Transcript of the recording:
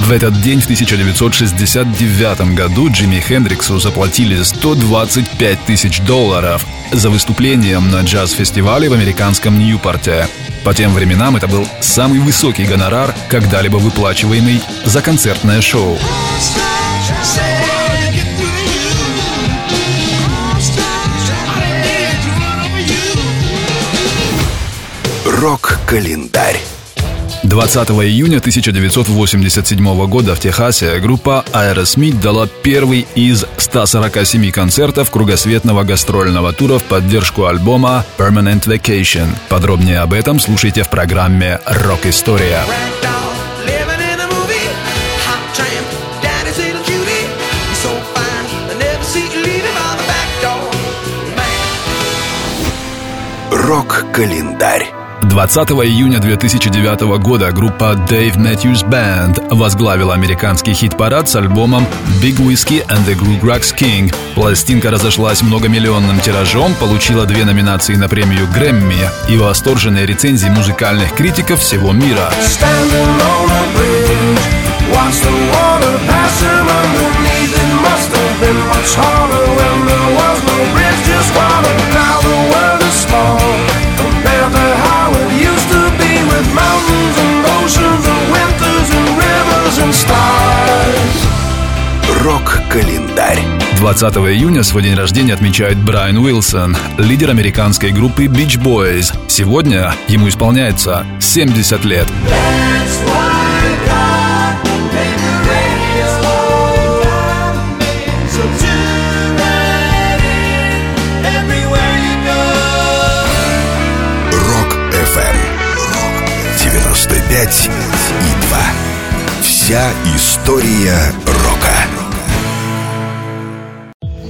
В этот день в 1969 году Джимми Хендриксу заплатили 125 тысяч долларов за выступлением на джаз-фестивале в американском Ньюпорте. По тем временам это был самый высокий гонорар, когда-либо выплачиваемый за концертное шоу. Рок-календарь. 20 июня 1987 года в Техасе группа Aerosmith дала первый из 147 концертов кругосветного гастрольного тура в поддержку альбома Permanent Vacation. Подробнее об этом слушайте в программе «Рок-история». Рок-календарь. 20 июня 2009 года группа Dave Matthews Band возглавила американский хит-парад с альбомом Big Whiskey and the Gluegrass King. Пластинка разошлась многомиллионным тиражом, получила две номинации на премию Грэмми и восторженные рецензии музыкальных критиков всего мира. Standing on a bridge, watch the water Рок-календарь. 20 июня свой день рождения отмечает Брайан Уилсон, лидер американской группы Beach Boys. Сегодня ему исполняется 70 лет. Go. Rock FM. 95 и 2. Вся история рока.